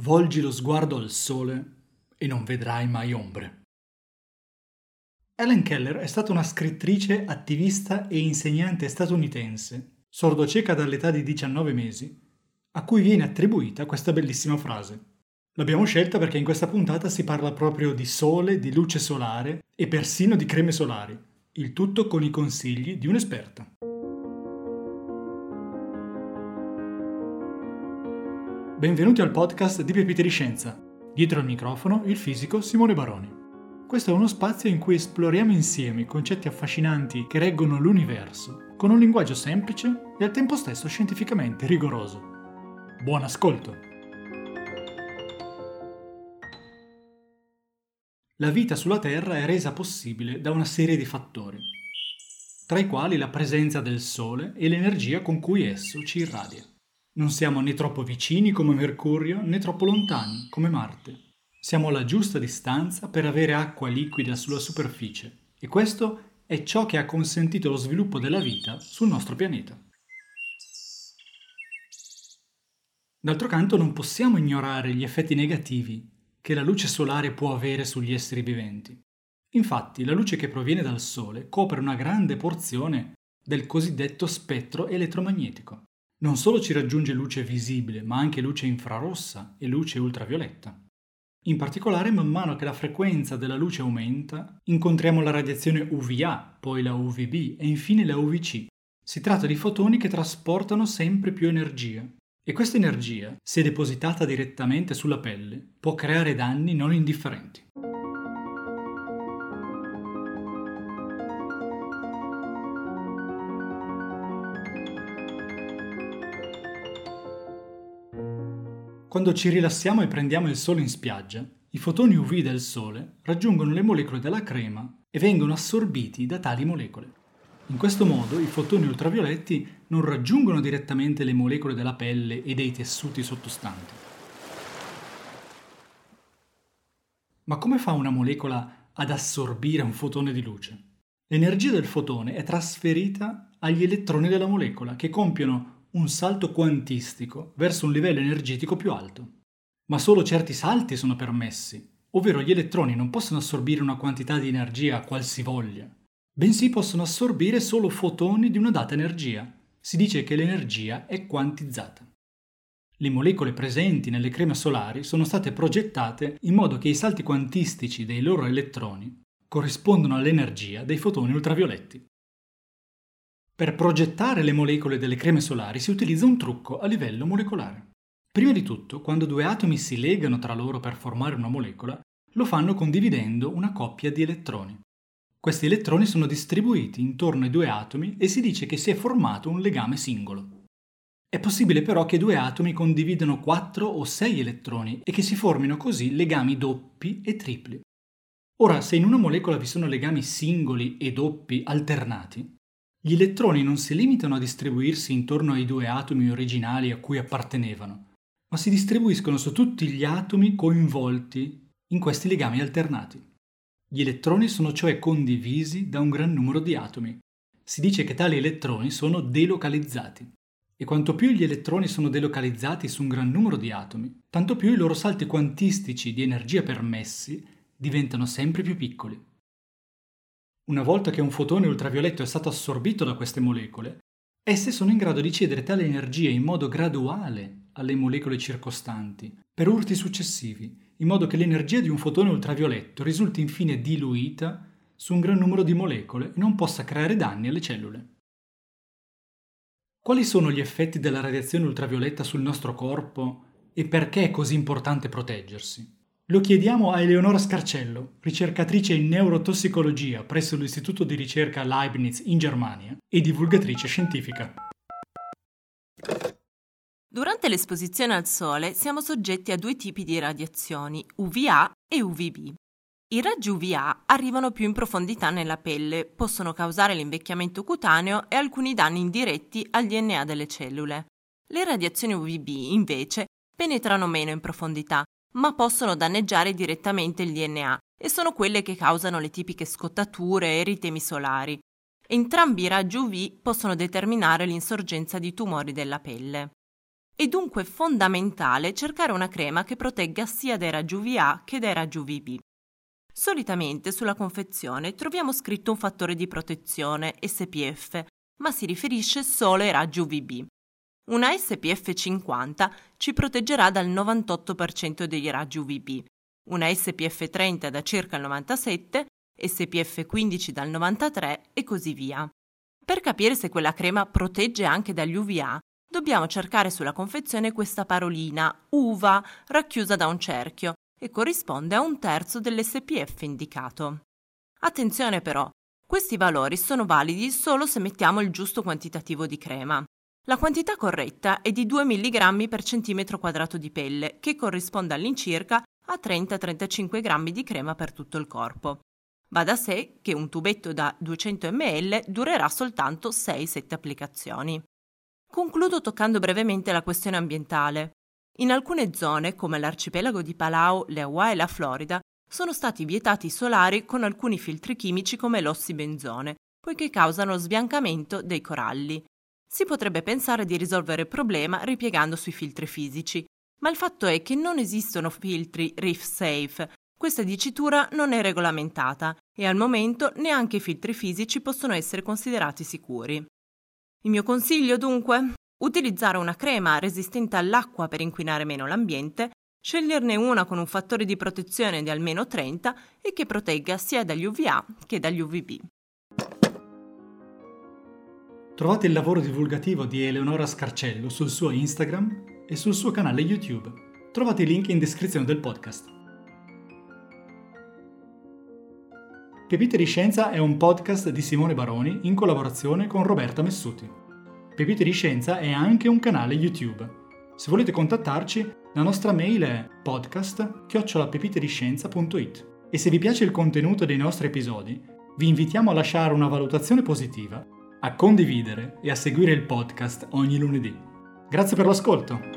Volgi lo sguardo al sole e non vedrai mai ombre. Helen Keller è stata una scrittrice, attivista e insegnante statunitense, sordocieca dall'età di 19 mesi, a cui viene attribuita questa bellissima frase. L'abbiamo scelta perché in questa puntata si parla proprio di sole, di luce solare e persino di creme solari, il tutto con i consigli di un'esperta. Benvenuti al podcast di Pepite di Scienza. Dietro al microfono il fisico Simone Baroni. Questo è uno spazio in cui esploriamo insieme i concetti affascinanti che reggono l'universo, con un linguaggio semplice e al tempo stesso scientificamente rigoroso. Buon ascolto! La vita sulla Terra è resa possibile da una serie di fattori, tra i quali la presenza del Sole e l'energia con cui esso ci irradia. Non siamo né troppo vicini come Mercurio né troppo lontani come Marte. Siamo alla giusta distanza per avere acqua liquida sulla superficie e questo è ciò che ha consentito lo sviluppo della vita sul nostro pianeta. D'altro canto non possiamo ignorare gli effetti negativi che la luce solare può avere sugli esseri viventi. Infatti la luce che proviene dal Sole copre una grande porzione del cosiddetto spettro elettromagnetico. Non solo ci raggiunge luce visibile, ma anche luce infrarossa e luce ultravioletta. In particolare, man mano che la frequenza della luce aumenta, incontriamo la radiazione UVA, poi la UVB e infine la UVC. Si tratta di fotoni che trasportano sempre più energia. E questa energia, se depositata direttamente sulla pelle, può creare danni non indifferenti. Quando ci rilassiamo e prendiamo il sole in spiaggia, i fotoni UV del sole raggiungono le molecole della crema e vengono assorbiti da tali molecole. In questo modo i fotoni ultravioletti non raggiungono direttamente le molecole della pelle e dei tessuti sottostanti. Ma come fa una molecola ad assorbire un fotone di luce? L'energia del fotone è trasferita agli elettroni della molecola che compiono un salto quantistico verso un livello energetico più alto. Ma solo certi salti sono permessi, ovvero gli elettroni non possono assorbire una quantità di energia qualsivoglia, bensì possono assorbire solo fotoni di una data energia. Si dice che l'energia è quantizzata. Le molecole presenti nelle creme solari sono state progettate in modo che i salti quantistici dei loro elettroni corrispondono all'energia dei fotoni ultravioletti. Per progettare le molecole delle creme solari si utilizza un trucco a livello molecolare. Prima di tutto, quando due atomi si legano tra loro per formare una molecola, lo fanno condividendo una coppia di elettroni. Questi elettroni sono distribuiti intorno ai due atomi e si dice che si è formato un legame singolo. È possibile però che due atomi condividano 4 o 6 elettroni e che si formino così legami doppi e tripli. Ora, se in una molecola vi sono legami singoli e doppi alternati, gli elettroni non si limitano a distribuirsi intorno ai due atomi originali a cui appartenevano, ma si distribuiscono su tutti gli atomi coinvolti in questi legami alternati. Gli elettroni sono cioè condivisi da un gran numero di atomi. Si dice che tali elettroni sono delocalizzati. E quanto più gli elettroni sono delocalizzati su un gran numero di atomi, tanto più i loro salti quantistici di energia permessi diventano sempre più piccoli. Una volta che un fotone ultravioletto è stato assorbito da queste molecole, esse sono in grado di cedere tale energia in modo graduale alle molecole circostanti, per urti successivi, in modo che l'energia di un fotone ultravioletto risulti infine diluita su un gran numero di molecole e non possa creare danni alle cellule. Quali sono gli effetti della radiazione ultravioletta sul nostro corpo e perché è così importante proteggersi? Lo chiediamo a Eleonora Scarcello, ricercatrice in neurotossicologia presso l'Istituto di ricerca Leibniz in Germania e divulgatrice scientifica. Durante l'esposizione al sole siamo soggetti a due tipi di radiazioni, UVA e UVB. I raggi UVA arrivano più in profondità nella pelle, possono causare l'invecchiamento cutaneo e alcuni danni indiretti al DNA delle cellule. Le radiazioni UVB, invece, penetrano meno in profondità ma possono danneggiare direttamente il DNA e sono quelle che causano le tipiche scottature e eritemi solari. Entrambi i raggi UV possono determinare l'insorgenza di tumori della pelle. È dunque fondamentale cercare una crema che protegga sia dai raggi UVA che dai raggi UVB. Solitamente sulla confezione troviamo scritto un fattore di protezione SPF, ma si riferisce solo ai raggi UVB. Una SPF 50 ci proteggerà dal 98% dei raggi UVB, una SPF 30 da circa il 97, SPF 15 dal 93 e così via. Per capire se quella crema protegge anche dagli UVA, dobbiamo cercare sulla confezione questa parolina uva racchiusa da un cerchio e corrisponde a un terzo dell'SPF indicato. Attenzione però, questi valori sono validi solo se mettiamo il giusto quantitativo di crema. La quantità corretta è di 2 mg per centimetro quadrato di pelle, che corrisponde all'incirca a 30-35 g di crema per tutto il corpo. Va da sé che un tubetto da 200 ml durerà soltanto 6-7 applicazioni. Concludo toccando brevemente la questione ambientale. In alcune zone, come l'arcipelago di Palau, le Hawaii e la Florida, sono stati vietati i solari con alcuni filtri chimici come l'ossibenzone, poiché causano sbiancamento dei coralli. Si potrebbe pensare di risolvere il problema ripiegando sui filtri fisici, ma il fatto è che non esistono filtri reef safe. Questa dicitura non è regolamentata e al momento neanche i filtri fisici possono essere considerati sicuri. Il mio consiglio dunque? Utilizzare una crema resistente all'acqua per inquinare meno l'ambiente, sceglierne una con un fattore di protezione di almeno 30 e che protegga sia dagli UVA che dagli UVB. Trovate il lavoro divulgativo di Eleonora Scarcello sul suo Instagram e sul suo canale YouTube. Trovate i link in descrizione del podcast. Pepite di Scienza è un podcast di Simone Baroni in collaborazione con Roberta Messuti. Pepite di Scienza è anche un canale YouTube. Se volete contattarci, la nostra mail è podcast-pepitediscienza.it e se vi piace il contenuto dei nostri episodi, vi invitiamo a lasciare una valutazione positiva, a condividere e a seguire il podcast ogni lunedì. Grazie per l'ascolto!